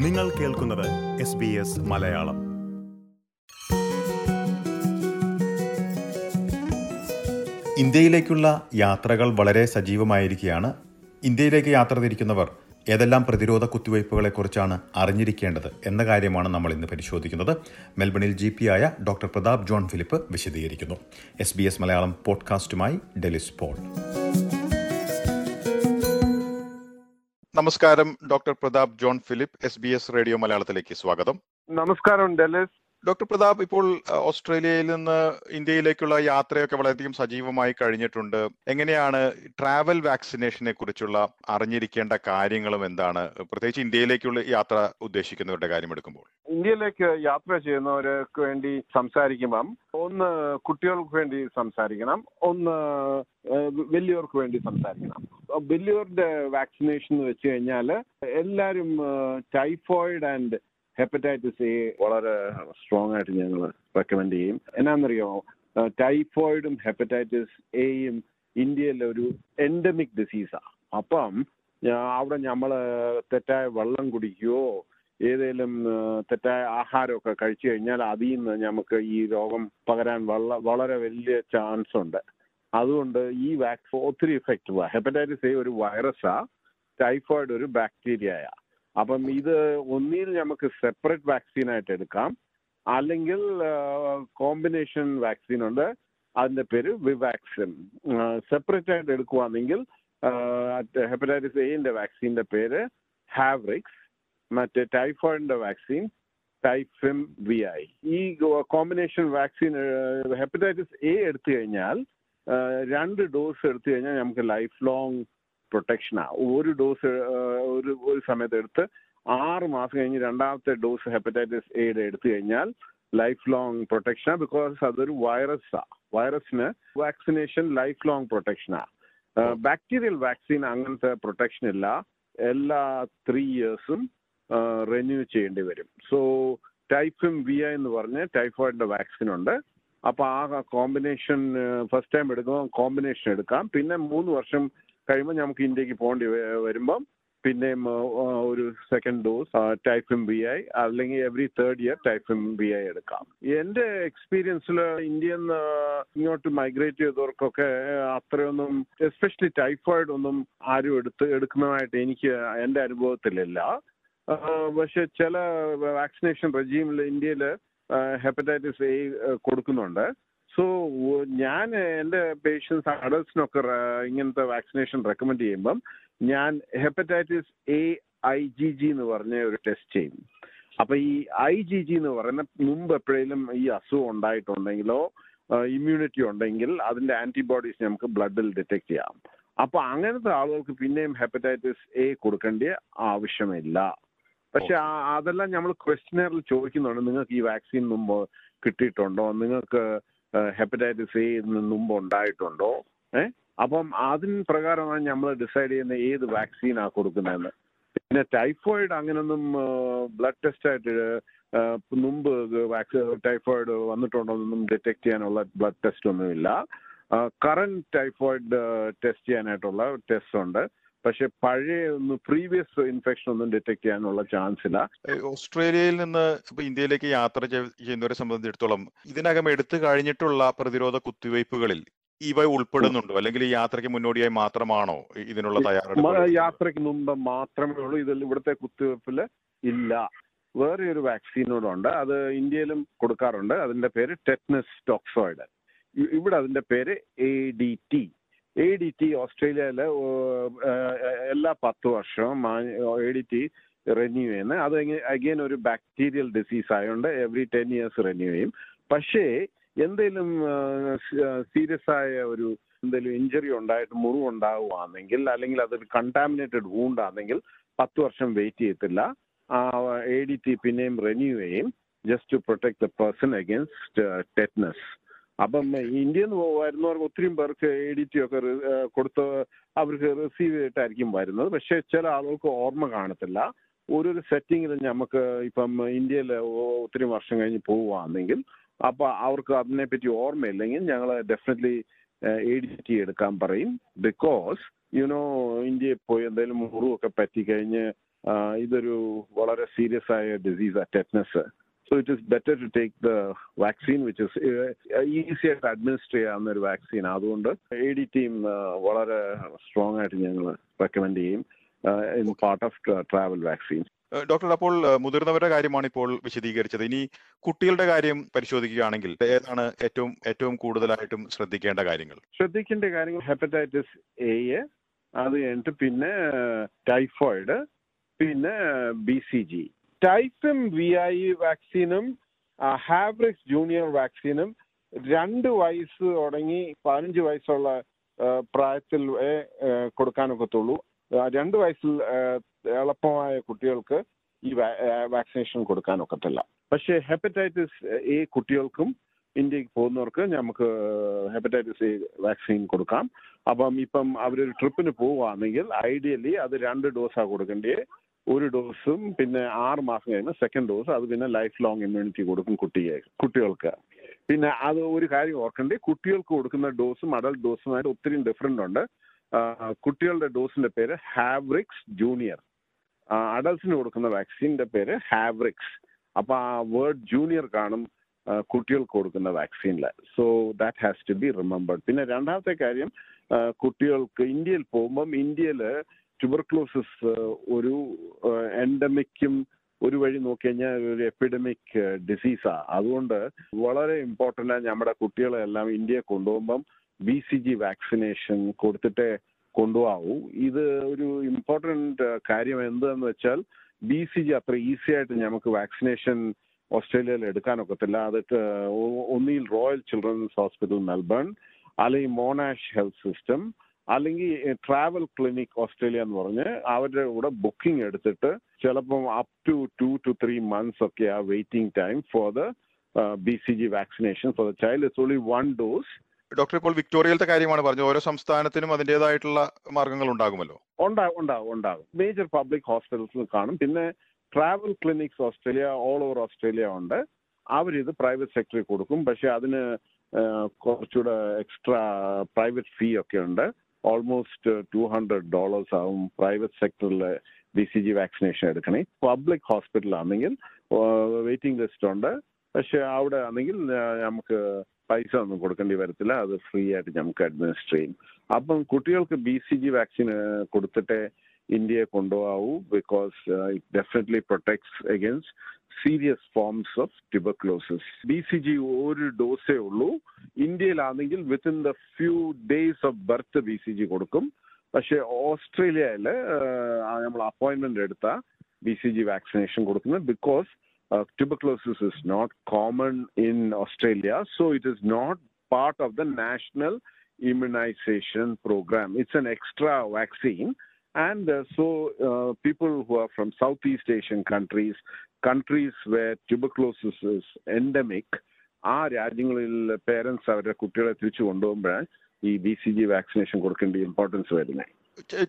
നിങ്ങൾ കേൾക്കുന്നത് S B S Malayalam. ഇന്ത്യയിലേക്കുള്ള യാത്രകൾ വളരെ സജീവമായിരിക്കുകയാണ്. ഇന്ത്യയിലേക്ക് യാത്ര തിരിക്കുന്നവർ ഏതെല്ലാം പ്രതിരോധ കുത്തിവയ്പ്പുകളെക്കുറിച്ചാണ് അറിഞ്ഞിരിക്കേണ്ടത് എന്ന കാര്യമാണ് നമ്മൾ ഇന്ന് പരിശോധിക്കുന്നത്. മെൽബണിൽ ജി പി ആയ ഡോക്ടർ പ്രതാപ് ജോൺ ഫിലിപ്പ് വിശദീകരിക്കുന്നു. എസ് ബി എസ് മലയാളം പോഡ്കാസ്റ്റുമായി ഡെലിസ് പോൾ. നമസ്കാരം doctor Pratap John Philip S B S radio മലയാളത്തിലേക്ക് സ്വാഗതം. നമസ്കാരം ഡെലിസ്. ഡോക്ടർ പ്രതാപ് ഇപ്പോൾ ഓസ്ട്രേലിയയിൽ നിന്ന് ഇന്ത്യയിലേക്കുള്ള യാത്രയൊക്കെ വളരെയധികം സജീവമായി കഴിഞ്ഞിട്ടുണ്ട്. എങ്ങനെയാണ് ട്രാവൽ വാക്സിനേഷനെ കുറിച്ചുള്ള അറിഞ്ഞിരിക്കേണ്ട കാര്യങ്ങളും എന്താണ്? പ്രത്യേകിച്ച് ഇന്ത്യയിലേക്കുള്ള യാത്ര ഉദ്ദേശിക്കുന്നവരുടെ കാര്യം എടുക്കുമ്പോൾ. ഇന്ത്യയിലേക്ക് യാത്ര ചെയ്യുന്നവർക്ക് വേണ്ടി സംസാരിക്കുമ്പം ഒന്ന് കുട്ടികൾക്ക് വേണ്ടി സംസാരിക്കണം ഒന്ന് വലിയവർക്ക് വേണ്ടി സംസാരിക്കണം. വലിയവരുടെ വാക്സിനേഷൻ എന്ന് വെച്ച് കഴിഞ്ഞാൽ എല്ലാവരും ടൈഫോയിഡ് ആൻഡ് ഹെപ്പറ്റൈറ്റിസ് എ വളരെ സ്ട്രോങ് ആയിട്ട് ഞങ്ങൾ റെക്കമെൻഡ് ചെയ്യും. എന്നാന്നറിയോ ടൈഫോയിഡും ഹെപ്പറ്റൈറ്റിസ് എയും ഇന്ത്യയിലെ ഒരു എൻഡമിക് ഡിസീസാണ് അപ്പം അവിടെ നമ്മൾ തെറ്റായ വെള്ളം കുടിക്കുകയോ ഏതെങ്കിലും തെറ്റായ ആഹാരമൊക്കെ കഴിച്ചു കഴിഞ്ഞാൽ അതിൽ നിന്ന് നമുക്ക് ഈ രോഗം പകരാൻ വളരെ വലിയ ചാൻസ് ഉണ്ട്. അതുകൊണ്ട് ഈ വാക്സിൻ ഒത്തിരി ഇഫക്റ്റീവാണ് ഹെപ്പറ്റൈറ്റിസ് എ ഒരു വൈറസാണ് ടൈഫോയിഡ് ഒരു ബാക്ടീരിയയാ അപ്പം ഇത് ഒന്നിൽ നമുക്ക് സെപ്പറേറ്റ് വാക്സിൻ ആയിട്ട് എടുക്കാം. അല്ലെങ്കിൽ കോമ്പിനേഷൻ വാക്സിൻ ഉണ്ട്. അതിന്റെ പേര് വിവാക്സിൻ സെപ്പറേറ്റ് ആയിട്ട് എടുക്കുവാണെങ്കിൽ ഹെപ്പറ്റൈറ്റിസ് എന്റെ വാക്സിന്റെ പേര് ഹാവ്രിക്സ് മറ്റേ ടൈഫോയിഡിന്റെ വാക്സിൻ ടൈഫിം വി ഐ ഈ കോമ്പിനേഷൻ വാക്സിൻ ഹെപ്പറ്റൈറ്റിസ് എ എടുത്തു കഴിഞ്ഞാൽ രണ്ട് ഡോസ് എടുത്തു കഴിഞ്ഞാൽ നമുക്ക് ലൈഫ് ലോങ് പ്രൊട്ടക്ഷനാണ് ഒരു ഡോസ് ഒരു ഒരു സമയത്ത് എടുത്ത് ആറ് മാസം കഴിഞ്ഞ് രണ്ടാമത്തെ ഡോസ് ഹെപ്പറ്റൈറ്റിസ് എയുടെ എടുത്തു കഴിഞ്ഞാൽ ലൈഫ് ലോങ് പ്രൊട്ടക്ഷനാണ് ബിക്കോസ് അതൊരു വൈറസാണ് വൈറസിന് വാക്സിനേഷൻ ലൈഫ് ലോങ് പ്രൊട്ടക്ഷനാണ് ബാക്ടീരിയൽ വാക്സിൻ അങ്ങനത്തെ പ്രൊട്ടക്ഷൻ ഇല്ല. എല്ലാ ത്രീ ഇയേഴ്സും റിന്യൂ ചെയ്യേണ്ടി വരും. സോ ടൈഫിം വി എന്ന് പറഞ്ഞ് ടൈഫോയിഡിന്റെ വാക്സിൻ ഉണ്ട്. അപ്പൊ ആ കോമ്പിനേഷൻ ഫസ്റ്റ് ടൈം എടുക്കുമ്പോൾ കോമ്പിനേഷൻ എടുക്കാം. പിന്നെ മൂന്ന് വർഷം കഴിയുമ്പോൾ നമുക്ക് ഇന്ത്യയ്ക്ക് പോകേണ്ടി വരുമ്പം പിന്നെയും ഒരു second dose Typhim B I അല്ലെങ്കിൽ every third year Typhim B I എടുക്കാം. എന്റെ എക്സ്പീരിയൻസിൽ നിന്ന് ഇങ്ങോട്ട് മൈഗ്രേറ്റ് ചെയ്തവർക്കൊക്കെ അത്രയൊന്നും എസ്പെഷ്യലി ടൈഫോയിഡ് ഒന്നും ആരും എടുത്ത് എടുക്കുന്നതായിട്ട് എനിക്ക് എന്റെ അനുഭവത്തിലില്ല. പക്ഷെ ചില വാക്സിനേഷൻ റെജീമിൽ ഇന്ത്യയിൽ ഹെപ്പറ്റൈറ്റിസ് എ കൊടുക്കുന്നുണ്ട്. സോ ഞാൻ എന്റെ പേഷ്യൻസ് അഡൽട്സിനൊക്കെ ഇങ്ങനത്തെ വാക്സിനേഷൻ റെക്കമെൻഡ് ചെയ്യുമ്പം ഞാൻ hepatitis A I G G എന്ന് പറഞ്ഞ ഒരു ടെസ്റ്റ് ചെയ്യും. അപ്പൊ ഈ ഐ ജി ജി എന്ന് പറയുന്ന മുമ്പ് എപ്പോഴേലും ഈ അസുഖം ഉണ്ടായിട്ടുണ്ടെങ്കിലോ ഇമ്മ്യൂണിറ്റി ഉണ്ടെങ്കിൽ അതിന്റെ ആന്റിബോഡീസ് നമുക്ക് ബ്ലഡിൽ ഡിറ്റക്ട് ചെയ്യാം. അപ്പൊ അങ്ങനത്തെ ആളുകൾക്ക് പിന്നെയും ഹെപ്പറ്റൈറ്റിസ് എ കൊടുക്കേണ്ട ആവശ്യമില്ല. പക്ഷെ അതെല്ലാം നമ്മൾ ക്വസ്റ്റിനറിൽ ചോദിക്കുന്നുണ്ട്. നിങ്ങൾക്ക് ഈ വാക്സിൻ മുമ്പ് കിട്ടിയിട്ടുണ്ടോ? നിങ്ങൾക്ക് ഹെപ്പറ്റൈറ്റിസ് എ മുമ്പ് ഉണ്ടായിട്ടുണ്ടോ? ഏഹ് അപ്പം അതിന് പ്രകാരമാണ് നമ്മൾ ഡിസൈഡ് ചെയ്യുന്ന ഏത് വാക്സിനാ കൊടുക്കുന്നതെന്ന്. പിന്നെ ടൈഫോയിഡ് അങ്ങനൊന്നും ബ്ലഡ് ടെസ്റ്റ് ആയിട്ട് മുമ്പ് ടൈഫോയിഡ് വന്നിട്ടുണ്ടോ എന്നൊന്നും ഡിറ്റക്ട് ചെയ്യാനുള്ള ബ്ലഡ് ടെസ്റ്റ് ഒന്നുമില്ല. കറണ്ട് ടൈഫോയിഡ് ടെസ്റ്റ് ചെയ്യാനായിട്ടുള്ള ടെസ്റ്റ് ഉണ്ട്. പക്ഷെ പഴയ ഒന്ന് പ്രീവിയസ് ഇൻഫെക്ഷൻ ഒന്നും ഡിറ്റക്ട് ചെയ്യാനുള്ള ചാൻസ് ഇല്ല. ഓസ്ട്രേലിയയിൽ നിന്ന് ഇപ്പൊ ഇന്ത്യയിലേക്ക് യാത്ര ചെയ്- ചെയ്യുന്നവരെ സംബന്ധിച്ചിടത്തോളം ഇതിനകം എടുത്തു കഴിഞ്ഞിട്ടുള്ള പ്രതിരോധ കുത്തിവയ്പ്പുകളിൽ ഇവ ഉൾപ്പെടുന്നുണ്ടോ? അല്ലെങ്കിൽ ഈ യാത്രയ്ക്ക് മുന്നോടിയായി മാത്രമാണോ ഇതിനുള്ള തയ്യാറെടുപ്പ്? യാത്രയ്ക്ക് മുമ്പ് മാത്രമേ ഉള്ളൂ. ഇതിൽ ഇവിടുത്തെ കുത്തിവയ്പ്പിൽ ഇല്ല. വേറെ ഒരു വാക്സിനോടുണ്ട്. അത് ഇന്ത്യയിലും കൊടുക്കാറുണ്ട്. അതിന്റെ പേര് ടെറ്റ്നസ് ടോക്സോയിഡ്. ഇവിടെ അതിന്റെ പേര് A D T A D T ഓസ്ട്രേലിയയിൽ എല്ലാ പത്ത് വർഷവും എ ഡി ടി റെന്യൂ ചെയ്യുന്നത് അത് അഗെയിൻ ഒരു ബാക്ടീരിയൽ ഡിസീസ് ആയതുകൊണ്ട് എവറി ടെൻ ഇയേഴ്സ് റെന്യൂ ചെയ്യും. പക്ഷേ എന്തെങ്കിലും സീരിയസ് ആയ ഒരു എന്തെങ്കിലും ഇഞ്ചറി ഉണ്ടായിട്ട് മുറിവ് ഉണ്ടാവുകയാണെങ്കിൽ അല്ലെങ്കിൽ അതൊരു കണ്ടാമിനേറ്റഡ് വൂണ്ടാണെങ്കിൽ പത്ത് വർഷം വെയിറ്റ് ചെയ്യത്തില്ല. എ ഡി ടി പിന്നെയും റെന്യൂ ചെയ്യും. Just to protect the person against tetanus അപ്പം ഇന്ത്യയിൽ നിന്ന് വരുന്നവർക്ക് ഒത്തിരി പേർക്ക് എ ഡി ടി ഒക്കെ കൊടുത്ത് അവർക്ക് റിസീവ് ചെയ്തിട്ടായിരിക്കും വരുന്നത്. പക്ഷേ ചില ആളുകൾക്ക് ഓർമ്മ കാണത്തില്ല. ഓരോരു സെറ്റിങ്ങിൽ നമുക്ക് ഇപ്പം ഇന്ത്യയിൽ ഒത്തിരി വർഷം കഴിഞ്ഞ് പോവുകയാണെങ്കിൽ അപ്പൊ അവർക്ക് അതിനെപ്പറ്റി ഓർമ്മയില്ലെങ്കിൽ ഞങ്ങൾ ഡെഫിനറ്റ്ലി എ ഡി ടി എടുക്കാൻ പറയും. ബിക്കോസ് യുനോ ഇന്ത്യയിൽ പോയി എന്തെങ്കിലും മുറിവൊക്കെ പറ്റിക്കഴിഞ്ഞ് ആ, ഇതൊരു വളരെ സീരിയസ് ആയ disease tetanus so it is better to take the vaccine which is easy ആയിട്ട് അഡ്മിനിസ്റ്റർ ചെയ്യാവുന്ന ഒരു വാക്സിൻ അതുകൊണ്ട് എ ഡി ടീം വളരെ സ്ട്രോങ് ആയിട്ട് ഞങ്ങൾ റെക്കമെൻഡ് ചെയ്യും in part of travel vaccine doctor അപ്പോൾ മുതിർന്നവരുടെ കാര്യമാണ് ഇപ്പോൾ വിശദീകരിച്ചത്. ഇനി കുട്ടികളുടെ കാര്യം പരിശോധിക്കുകയാണെങ്കിൽ ഏതാണ് ഏറ്റവും ഏറ്റവും കൂടുതലായിട്ടും ശ്രദ്ധിക്കേണ്ട കാര്യങ്ങൾ? ശ്രദ്ധിക്കേണ്ട കാര്യങ്ങൾ ഹെപ്പറ്റൈറ്റിസ് എ അത് കഴിഞ്ഞിട്ട് പിന്നെ ടൈഫോയിഡ് പിന്നെ ബി സി ജി ടൈഫും വി ഐ വാക്സിനും ഹാബ്രിക്സ് ജൂനിയർ വാക്സിനും രണ്ട് വയസ്സ് തുടങ്ങി പതിനഞ്ച് വയസ്സുള്ള പ്രായത്തിൽ കൊടുക്കാനൊക്കത്തുള്ളൂ. രണ്ട് വയസ്സിൽ എളുപ്പമായ കുട്ടികൾക്ക് ഈ വാക്സിനേഷൻ കൊടുക്കാനൊക്കത്തില്ല. പക്ഷേ ഹെപ്പറ്റൈറ്റിസ് എ കുട്ടികൾക്കും ഇന്ത്യയ്ക്ക് പോകുന്നവർക്ക് നമുക്ക് ഹെപ്പറ്റൈറ്റിസ് എ വാക്സിൻ കൊടുക്കാം. അപ്പം ഇപ്പം അവരൊരു ട്രിപ്പിന് പോവുകയാണെങ്കിൽ ഐഡിയലി അത് രണ്ട് ഡോസാണ് കൊടുക്കേണ്ടത് ഒരു ഡോസും പിന്നെ ആറ് മാസം കഴിയുമ്പോൾ സെക്കൻഡ് ഡോസ് അത് പിന്നെ ലൈഫ് ലോങ് ഇമ്മ്യൂണിറ്റി കൊടുക്കും കുട്ടിയെ കുട്ടികൾക്ക്. പിന്നെ അത് ഒരു കാര്യം ഓർക്കണ്ടേ കുട്ടികൾക്ക് കൊടുക്കുന്ന ഡോസും അഡൽട്ട് ഡോസുമായിട്ട് ഒത്തിരി ഡിഫറെന്റ് ഉണ്ട്. കുട്ടികളുടെ ഡോസിന്റെ പേര് ഹാവ്രിക്സ് ജൂനിയർ അഡൽട്സിന് കൊടുക്കുന്ന വാക്സിന്റെ പേര് ഹാവ്രിക്സ് അപ്പൊ ആ വേർഡ് ജൂനിയർ കാണും കുട്ടികൾക്ക് കൊടുക്കുന്ന വാക്സിനിൽ so that has to be remembered പിന്നെ രണ്ടാമത്തെ കാര്യം കുട്ടികൾക്ക് ഇന്ത്യയിൽ പോകുമ്പം ഇന്ത്യയിൽ ട്യൂബർക്ലോസിസ് ഒരു എൻഡമിക്കും ഒരു വഴി നോക്കി കഴിഞ്ഞാൽ ഒരു എപ്പിഡമിക് ഡിസീസാ അതുകൊണ്ട് വളരെ ഇമ്പോർട്ടന്റ് ആണ് നമ്മുടെ കുട്ടികളെ എല്ലാം ഇന്ത്യയെ കൊണ്ടുപോകുമ്പം ബി സി ജി വാക്സിനേഷൻ കൊടുത്തിട്ടേ കൊണ്ടുപോകാവൂ. ഇത് ഒരു ഇമ്പോർട്ടന്റ് കാര്യം എന്താണെന്ന് വെച്ചാൽ ബി സി ജി അത്ര ഈസി ആയിട്ട് നമുക്ക് വാക്സിനേഷൻ ഓസ്ട്രേലിയയിൽ എടുക്കാനൊക്കത്തില്ല. അത് ഒന്നിൽ റോയൽ ചിൽഡ്രൻസ് ഹോസ്പിറ്റൽ മെൽബൺ അല്ലെങ്കിൽ മോണാഷ് ഹെൽത്ത് സിസ്റ്റം അല്ലെങ്കിൽ ട്രാവൽ ക്ലിനിക് ഓസ്ട്രേലിയ എന്ന് പറഞ്ഞ് അവരുടെ കൂടെ ബുക്കിംഗ് എടുത്തിട്ട് ചിലപ്പം up to to to three months ഒക്കെ ആ waiting time for the B C G vaccination for the child it's only one dose doctor ഇപ്പോൾ വിക്ടോറിയയിലത്തെ കാര്യമാണ് പറഞ്ഞത്. ഓരോ സംസ്ഥാനത്തിനും അതിന്റെതായിട്ടുള്ള മാർഗങ്ങൾ ഉണ്ടാകുമല്ലോ. ഉണ്ടാകും ഉണ്ടാകും. ഉണ്ടാകും മേജർ പബ്ലിക് ഹോസ്പിറ്റൽസിൽ കാണും. പിന്നെ travel clinics Australia all over Australia ഉണ്ട്. അവരിത് പ്രൈവറ്റ് സെക്ടറിൽ കൊടുക്കും. പക്ഷെ അതിന് കുറച്ചുകൂടെ എക്സ്ട്രാ പ്രൈവറ്റ് ഫീ ഒക്കെ ഉണ്ട്. ഓൾമോസ്റ്റ് ടു ഹൺഡ്രഡ് ഡോളേഴ്സ് ആവും പ്രൈവറ്റ് സെക്ടറിൽ ബി സി ജി വാക്സിനേഷൻ എടുക്കണേ. പബ്ലിക് ഹോസ്പിറ്റലാണെങ്കിൽ വെയിറ്റിംഗ് ലിസ്റ്റ് ഉണ്ട്. പക്ഷെ അവിടെ ആണെങ്കിൽ നമുക്ക് പൈസ ഒന്നും കൊടുക്കേണ്ടി വരത്തില്ല. അത് ഫ്രീ ആയിട്ട് നമുക്ക് അഡ്മിനിസ്റ്റർ ചെയ്യും. അപ്പം കുട്ടികൾക്ക് ബി സി ജി വാക്സിൻ കൊടുത്തിട്ടേ ഇന്ത്യയെ കൊണ്ടുപോകാവൂ. Because it definitely protects against Serious forms of tuberculosis B C G ഒരു ഡോസേ ഉള്ളൂ ഇന്ത്യയിലാണെങ്കിൽ within the few days of birth B C G കൊടുക്കും പക്ഷെ ഓസ്ട്രേലിയയിൽ നമ്മൾ അപ്പോയിന്റ്മെന്റ് എടുത്ത ബി സി ജി വാക്സിനേഷൻ കൊടുക്കുന്നത് because tuberculosis is not common in Australia, so it is not part of the national immunization program. It's an extra vaccine. And uh, so, uh, people who are from Southeast Asian countries, countries where tuberculosis is endemic, ആ രാജ്യങ്ങളിൽ parents അവരുടെ കുട്ടികളെ തിരിച്ചു കൊണ്ടുപോകുമ്പോഴാണ് ഈ B C G vaccination കൊടുക്കേണ്ട importance വരുന്നത്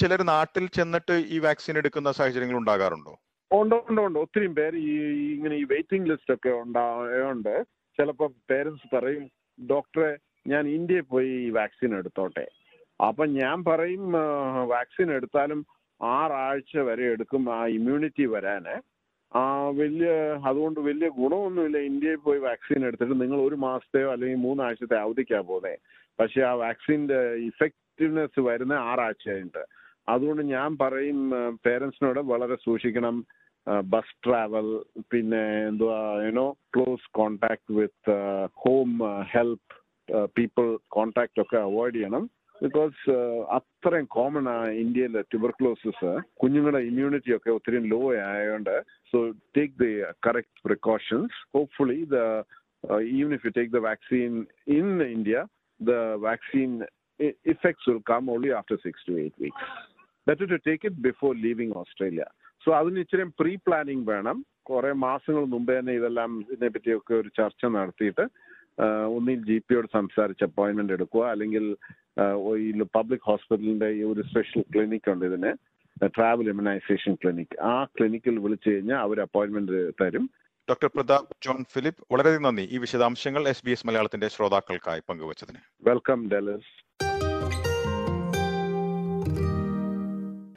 ചിലർ നാട്ടിൽ ചെന്നിട്ട് ഈ വാക്സിൻ എടുക്കുന്ന സാഹചര്യങ്ങൾ ഉണ്ടാകാറുണ്ടോ? ഉണ്ട് ഉണ്ട് ഉണ്ട്. ഒത്തിരി പേര് ഈ ഈ ഇങ്ങനെ ഈ വെയിറ്റിംഗ് ലിസ്റ്റ് ഒക്കെ ഉണ്ടായോണ്ട് ചിലപ്പോൾ പേരൻസ് പറയും ഡോക്ടറെ ഞാൻ ഇന്ത്യയിൽ പോയി ഈ വാക്സിൻ എടുത്തോട്ടെ. അപ്പൊ ഞാൻ പറയും വാക്സിൻ എടുത്താലും ആറാഴ്ച വരെ എടുക്കും ആ ഇമ്മ്യൂണിറ്റി വരാന്. ആ വലിയ അതുകൊണ്ട് വലിയ ഗുണമൊന്നുമില്ല. ഇന്ത്യയിൽ പോയി വാക്സിൻ എടുത്തിട്ട് നിങ്ങൾ ഒരു മാസത്തെയോ അല്ലെങ്കിൽ മൂന്നാഴ്ചത്തെ അവധിക്കാ പോകുന്നത് പക്ഷെ ആ വാക്സിന്റെ ഇഫക്റ്റീവ്നെസ് വരുന്ന ആറാഴ്ച കഴിഞ്ഞിട്ട് അതുകൊണ്ട് ഞാൻ പറയും പേരൻസിനോട് വളരെ സൂക്ഷിക്കണം. ബസ് ട്രാവൽ പിന്നെ എന്തുവാ you know close contact with home help people contact ഒക്കെ അവോയ്ഡ് ചെയ്യണം. ബിക്കോസ് അത്രയും കോമൺ ആ ഇന്ത്യയിൽ ട്യൂബർക്ലോസിസ് കുഞ്ഞുങ്ങളുടെ ഇമ്മ്യൂണിറ്റി ഒക്കെ ഒത്തിരി ലോ ആയതുകൊണ്ട് so take the correct precautions hopefully the even if you take the vaccine in India the vaccine effects will come only after six to eight weeks. Better to take it before leaving Australia. So അതിന് ഇച്ചിരി pre planning വേണം കുറെ മാസങ്ങൾ മുമ്പേ തന്നെ ഇതെല്ലാം ഇതിനെ പറ്റിയൊക്കെ ഒരു ചർച്ച നടത്തിയിട്ട് ഒന്നിൽ ജി പിയോട് സംസാരിച്ച് അപ്പോയിന്റ്മെന്റ് എടുക്കുക. അല്ലെങ്കിൽ ഈ പബ്ലിക് ഹോസ്പിറ്റലിന്റെ ഈ ഒരു സ്പെഷ്യൽ ക്ലിനിക് ഉണ്ട് ഇതിന്. ട്രാവൽ ഇമ്യൂണൈസേഷൻ ക്ലിനിക് ആ ക്ലിനിക്കിൽ വിളിച്ചു കഴിഞ്ഞാൽ അവർ അപ്പോയിന്റ്മെന്റ് തരും. ഡോക്ടർ പ്രതാപ് ജോൺ ഫിലിപ്പ് വളരെയധികം നന്ദി. ഈ വിശദാംശങ്ങൾ എസ് ബി എസ് മലയാളത്തിന്റെ ശ്രോതാക്കൾക്കായി പങ്കുവച്ചതിന്. വെൽക്കം ഡെലസ്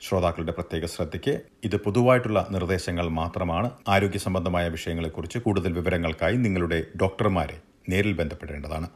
ശ്രോതാക്കളുടെ പ്രത്യേക ശ്രദ്ധയ്ക്ക് ഇത് പൊതുവായിട്ടുള്ള നിർദ്ദേശങ്ങൾ മാത്രമാണ്. ആരോഗ്യ സംബന്ധമായ വിഷയങ്ങളെക്കുറിച്ച് കൂടുതൽ വിവരങ്ങൾക്കായി നിങ്ങളുടെ ഡോക്ടർമാരെ നേരിൽ ബന്ധപ്പെടേണ്ടതാണ്.